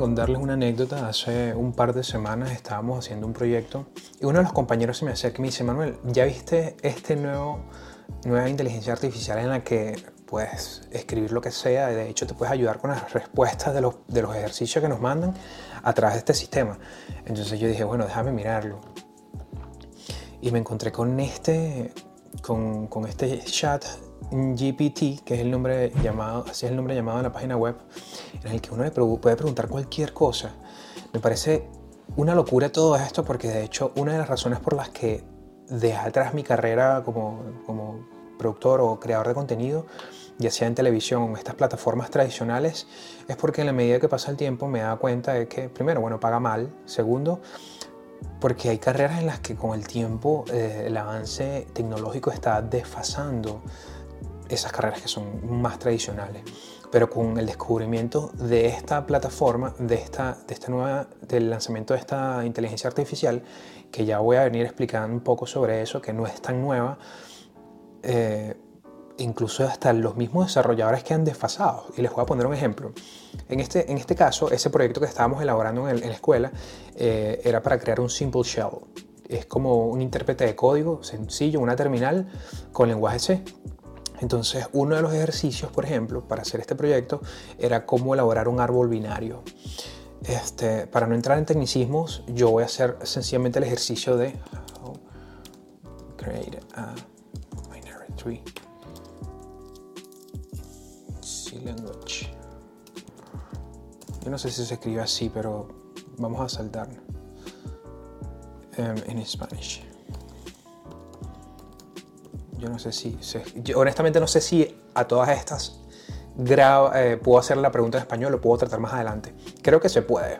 contarles una anécdota. Hace un par de semanas estábamos haciendo un proyecto y uno de los compañeros se me acerca y me dice, Manuel, ¿ya viste este nuevo, nueva inteligencia artificial en la que puedes escribir lo que sea? De hecho, te puedes ayudar con las respuestas de los, de los ejercicios que nos mandan a través de este sistema. Entonces yo dije, bueno, déjame mirarlo. Y me encontré con este, con, con este chat GPT, que es el nombre llamado, así es el nombre llamado en la página web, en el que uno le puede preguntar cualquier cosa. Me parece una locura todo esto porque de hecho una de las razones por las que dejé atrás mi carrera como, como productor o creador de contenido, ya sea en televisión o en estas plataformas tradicionales, es porque en la medida que pasa el tiempo me da cuenta de que, primero, bueno, paga mal, segundo, porque hay carreras en las que con el tiempo eh, el avance tecnológico está desfasando esas carreras que son más tradicionales. Pero con el descubrimiento de esta plataforma, de esta, de esta nueva, del lanzamiento de esta inteligencia artificial, que ya voy a venir explicando un poco sobre eso, que no es tan nueva, eh, incluso hasta los mismos desarrolladores que han desfasado. Y les voy a poner un ejemplo. En este, en este caso, ese proyecto que estábamos elaborando en, la escuela eh, era para crear un simple shell. Es como un intérprete de código sencillo, una terminal con lenguaje C. Entonces, uno de los ejercicios, por ejemplo, para hacer este proyecto era cómo elaborar un árbol binario. Este, para no entrar en tecnicismos, yo voy a hacer sencillamente el ejercicio de create a binary tree. C language. Yo no sé si se escribe así, pero vamos a saltar um, en Spanish yo no sé si, honestamente no sé si a todas estas eh, puedo hacer la pregunta en español o puedo tratar más adelante. Creo que se puede.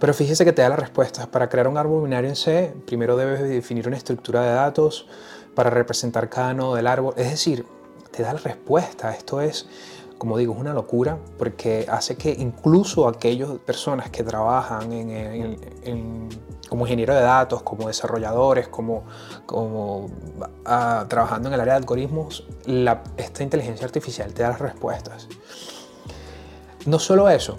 Pero fíjese que te da las respuestas. Para crear un árbol binario en C, primero debes definir una estructura de datos para representar cada nodo del árbol. Es decir, te da la respuesta. Esto es, como digo, es una locura porque hace que incluso aquellas personas que trabajan en como ingeniero de datos, como desarrolladores, como, como ah, trabajando en el área de algoritmos, esta inteligencia artificial te da las respuestas. No solo eso,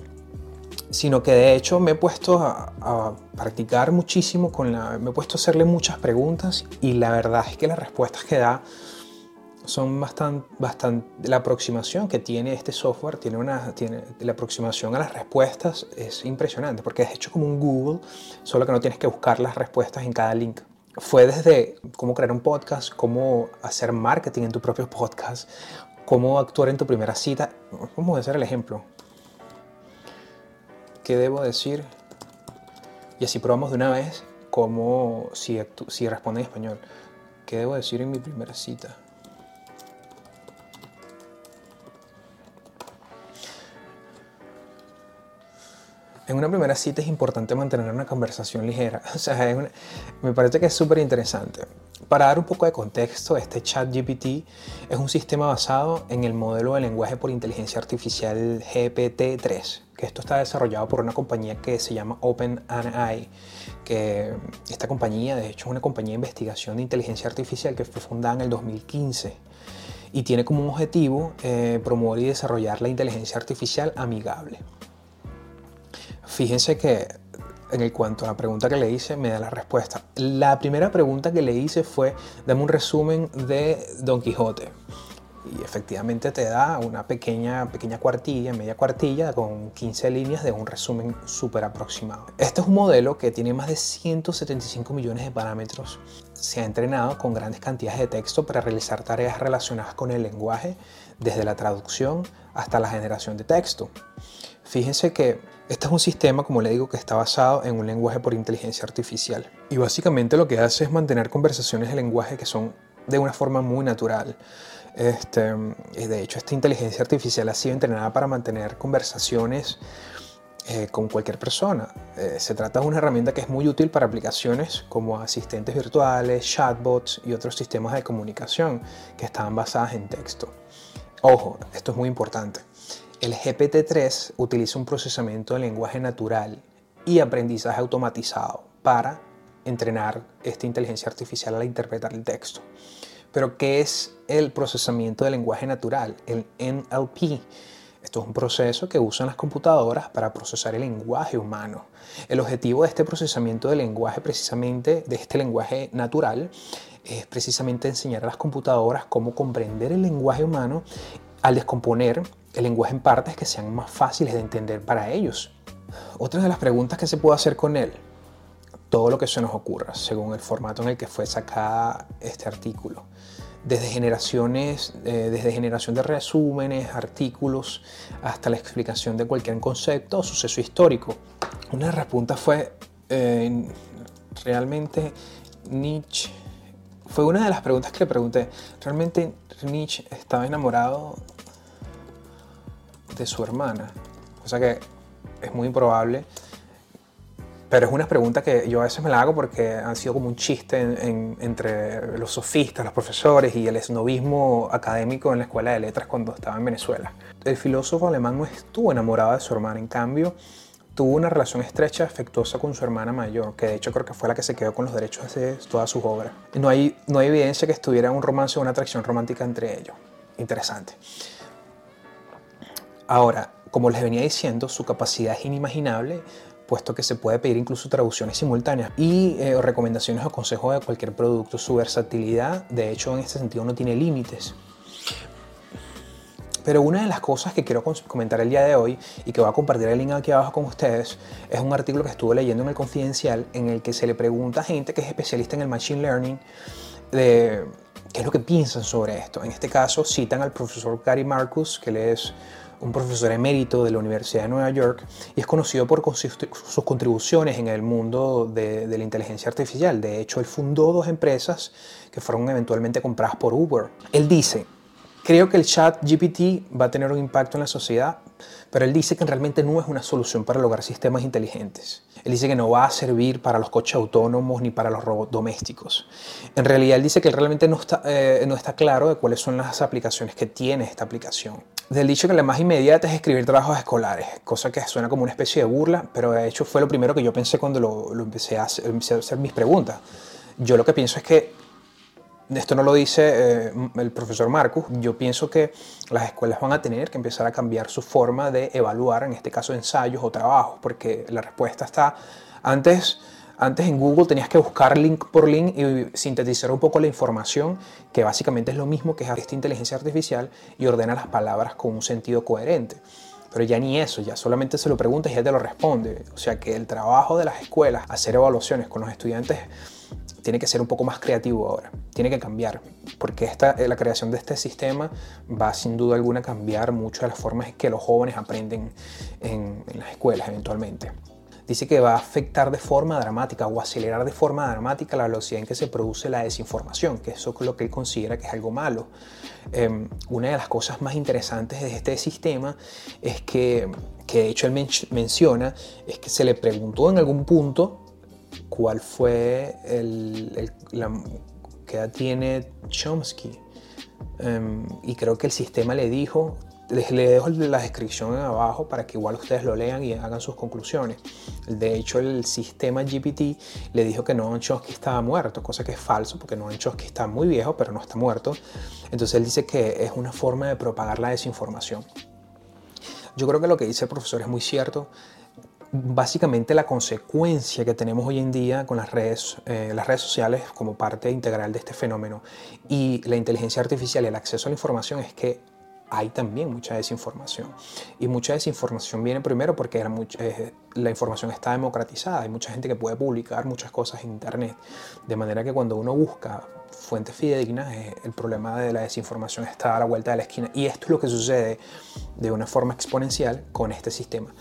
sino que de hecho me he puesto a, a, practicar muchísimo con la, me he puesto a hacerle muchas preguntas y la verdad es que las respuestas que da son bastante, bastante, la aproximación que tiene este software, tiene una, tiene, la aproximación a las respuestas es impresionante, porque es hecho como un Google, solo que no tienes que buscar las respuestas en cada link. Fue desde cómo crear un podcast, cómo hacer marketing en tu propio podcast, cómo actuar en tu primera cita. Vamos a hacer el ejemplo. ¿Qué debo decir? Y así probamos de una vez cómo, si, si responde en español. ¿Qué debo decir en mi primera cita? En una primera cita es importante mantener una conversación ligera. O sea, me parece que es súper interesante. Para dar un poco de contexto, este chat GPT es un sistema basado en el modelo de lenguaje por inteligencia artificial GPT-3, que esto está desarrollado por una compañía que se llama OpenAI, que esta compañía de hecho es una compañía de investigación de inteligencia artificial que fue fundada en el 2015 y tiene como objetivo eh, promover y desarrollar la inteligencia artificial amigable. Fíjense que en cuanto a la pregunta que le hice, me da la respuesta. La primera pregunta que le hice fue, dame un resumen de Don Quijote. Y efectivamente te da una pequeña, pequeña cuartilla, media cuartilla, con 15 líneas de un resumen súper aproximado. Este es un modelo que tiene más de 175 millones de parámetros. Se ha entrenado con grandes cantidades de texto para realizar tareas relacionadas con el lenguaje, desde la traducción hasta la generación de texto. Fíjense que este es un sistema, como le digo, que está basado en un lenguaje por inteligencia artificial. Y básicamente lo que hace es mantener conversaciones de lenguaje que son de una forma muy natural. Este, de hecho, esta inteligencia artificial ha sido entrenada para mantener conversaciones eh, con cualquier persona. Eh, se trata de una herramienta que es muy útil para aplicaciones como asistentes virtuales, chatbots y otros sistemas de comunicación que están basadas en texto. Ojo, esto es muy importante. El GPT-3 utiliza un procesamiento de lenguaje natural y aprendizaje automatizado para entrenar esta inteligencia artificial al interpretar el texto. Pero, ¿qué es el procesamiento de lenguaje natural? El NLP. Esto es un proceso que usan las computadoras para procesar el lenguaje humano. El objetivo de este procesamiento del lenguaje, precisamente de este lenguaje natural, es precisamente enseñar a las computadoras cómo comprender el lenguaje humano al descomponer el lenguaje en partes que sean más fáciles de entender para ellos. Otra de las preguntas que se puede hacer con él, todo lo que se nos ocurra, según el formato en el que fue sacada este artículo desde generaciones, eh, desde generación de resúmenes, artículos, hasta la explicación de cualquier concepto o suceso histórico. Una de las preguntas fue, eh, realmente Nietzsche, fue una de las preguntas que le pregunté, ¿realmente Nietzsche estaba enamorado de su hermana? O sea que es muy improbable pero es una pregunta que yo a veces me la hago porque han sido como un chiste entre los sofistas, los profesores y el esnovismo académico en la escuela de letras cuando estaba en Venezuela. El filósofo alemán no estuvo enamorado de su hermana, en cambio tuvo una relación estrecha, afectuosa con su hermana mayor, que de hecho creo que fue la que se quedó con los derechos de todas sus obras. No hay, no hay evidencia que estuviera un romance o una atracción romántica entre ellos. Interesante. Ahora, como les venía diciendo, su capacidad es inimaginable puesto que se puede pedir incluso traducciones simultáneas y eh, recomendaciones o consejos de cualquier producto. Su versatilidad, de hecho, en este sentido no tiene límites. Pero una de las cosas que quiero comentar el día de hoy y que voy a compartir el link aquí abajo con ustedes es un artículo que estuve leyendo en el Confidencial en el que se le pregunta a gente que es especialista en el Machine Learning de qué es lo que piensan sobre esto. En este caso citan al profesor Gary Marcus, que él es un profesor emérito de la Universidad de Nueva York y es conocido por sus contribuciones en el mundo de, la inteligencia artificial. De hecho, él fundó dos empresas que fueron eventualmente compradas por Uber. Él dice, creo que el chat GPT va a tener un impacto en la sociedad, pero él dice que realmente no es una solución para lograr sistemas inteligentes. Él dice que no va a servir para los coches autónomos ni para los robots domésticos. En realidad, él dice que realmente no está, eh, no está claro de cuáles son las aplicaciones que tiene esta aplicación. Del dicho que la más inmediata es escribir trabajos escolares, cosa que suena como una especie de burla, pero de hecho fue lo primero que yo pensé cuando lo, empecé, a hacer, mis preguntas. Yo lo que pienso es que esto no lo dice eh, el profesor Marcus, yo pienso que las escuelas van a tener que empezar a cambiar su forma de evaluar, en este caso ensayos o trabajos, porque la respuesta está, antes, antes en Google tenías que buscar link por link y sintetizar un poco la información, que básicamente es lo mismo que esta inteligencia artificial y ordena las palabras con un sentido coherente. Pero ya ni eso, ya solamente se lo preguntas y ya te lo responde. O sea que el trabajo de las escuelas, hacer evaluaciones con los estudiantes, tiene que ser un poco más creativo ahora, tiene que cambiar, porque esta, eh, la creación de este sistema va sin duda alguna a cambiar mucho de las formas que los jóvenes aprenden en, en las escuelas eventualmente dice que va a afectar de forma dramática o acelerar de forma dramática la velocidad en que se produce la desinformación, que eso es lo que él considera que es algo malo. Em, una de las cosas más interesantes de este sistema es que, que de hecho él menciona, es que se le preguntó en algún punto cuál fue el, la que edad tiene Chomsky. Em, y creo que el sistema le dijo, les, le dejo la descripción abajo para que igual ustedes lo lean y hagan sus conclusiones. De hecho, el sistema GPT le dijo que Noam Chomsky estaba muerto, cosa que es falso porque Noam Chomsky está muy viejo, pero no está muerto. Entonces él dice que es una forma de propagar la desinformación. Yo creo que lo que dice el profesor es muy cierto básicamente la consecuencia que tenemos hoy en día con las redes, eh, las redes sociales como parte integral de este fenómeno y la inteligencia artificial y el acceso a la información es que hay también mucha desinformación. Y mucha desinformación viene primero porque eh, la información está democratizada. Hay mucha gente que puede publicar muchas cosas en Internet. De manera que cuando uno busca fuentes fidedignas, eh, el problema de la desinformación está a la vuelta de la esquina. Y esto es lo que sucede de una forma exponencial con este sistema.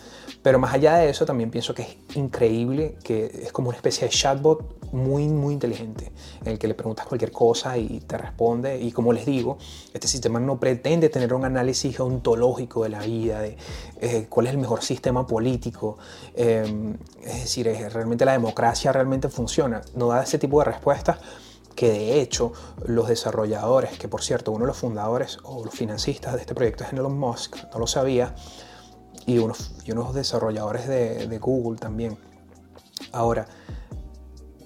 Pero más allá de eso, también pienso que es increíble que es como una especie de chatbot muy, muy inteligente, en el que le preguntas cualquier cosa y te responde. Y como les digo, este sistema no pretende tener un análisis ontológico de la vida, de eh, cuál es el mejor sistema político. Eh, es decir, realmente la democracia realmente funciona. No da ese tipo de respuestas que de hecho los desarrolladores, que por cierto uno de los fundadores o los financistas de este proyecto es Elon Musk, no lo sabía, y unos, y unos desarrolladores de, de, Google también. Ahora,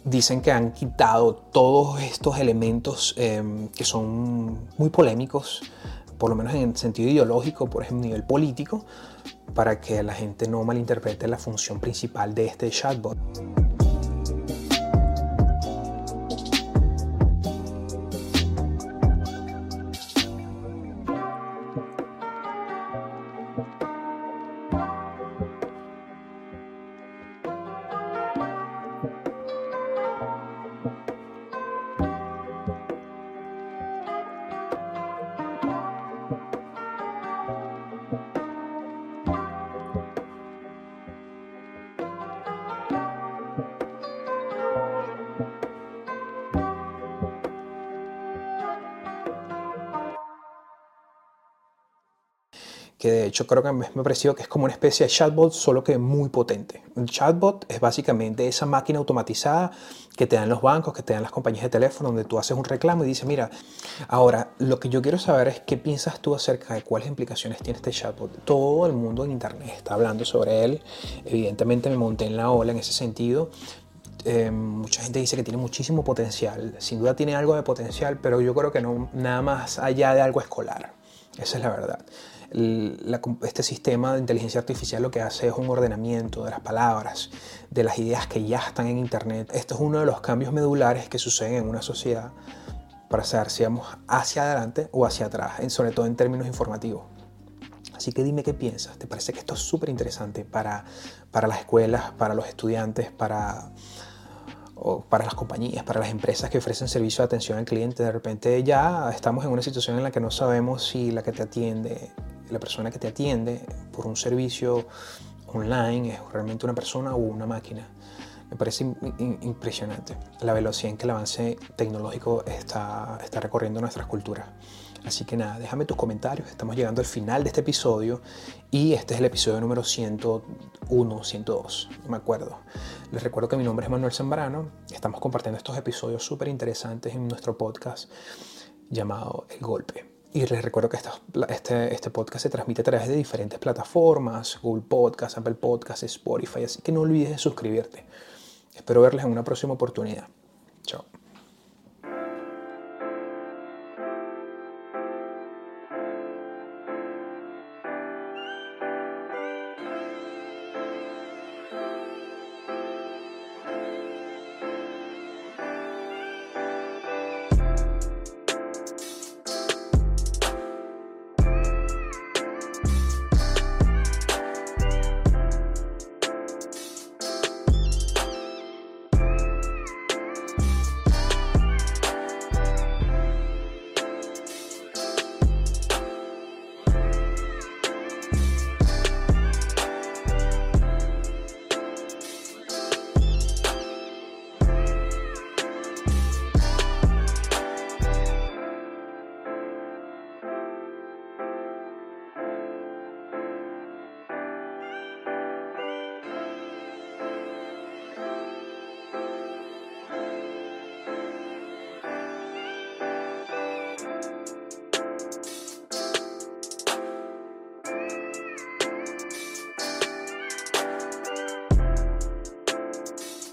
dicen que han quitado todos estos elementos em, que son muy polémicos por lo menos en el sentido ideológico, por ejemplo, a nivel político, para que la gente no malinterprete la función principal de este chatbot. Que de hecho creo que me ha parecido que es como una especie de chatbot, solo que muy potente. Un chatbot es básicamente esa máquina automatizada que te dan los bancos, que te dan las compañías de teléfono, donde tú haces un reclamo y dices, mira, ahora lo que yo quiero saber es qué piensas tú acerca de cuáles implicaciones tiene este chatbot. Todo el mundo en Internet está hablando sobre él. Evidentemente me monté en la ola en ese sentido, eh, mucha gente dice que tiene muchísimo potencial, sin duda tiene algo de potencial, pero yo creo que no nada más allá de algo escolar. Esa es la verdad este sistema de inteligencia artificial lo que hace es un ordenamiento de las palabras, de las ideas que ya están en Internet. Esto es uno de los cambios medulares que suceden en una sociedad para saber si vamos hacia adelante o hacia atrás, sobre todo en términos informativos. Así que dime qué piensas. ¿Te parece que esto es súper interesante para, para las escuelas, para los estudiantes, para, para las compañías, para las empresas que ofrecen servicio de atención al cliente? De repente ya estamos en una situación en la que no sabemos si la que te atiende la persona que te atiende por un servicio online es realmente una persona o una máquina. Me parece impresionante la velocidad en que el avance tecnológico está, está recorriendo nuestras culturas. Así que nada, déjame tus comentarios. Estamos llegando al final de este episodio y este es el episodio número 101, 102, no me acuerdo. Les recuerdo que mi nombre es Manuel Zambrano. Estamos compartiendo estos episodios súper interesantes en nuestro podcast llamado El Golpe. Y les recuerdo que este, este podcast se transmite a través de diferentes plataformas, Google Podcast, Apple Podcast, Spotify, así que no olvides de suscribirte. Espero verles en una próxima oportunidad. Chao.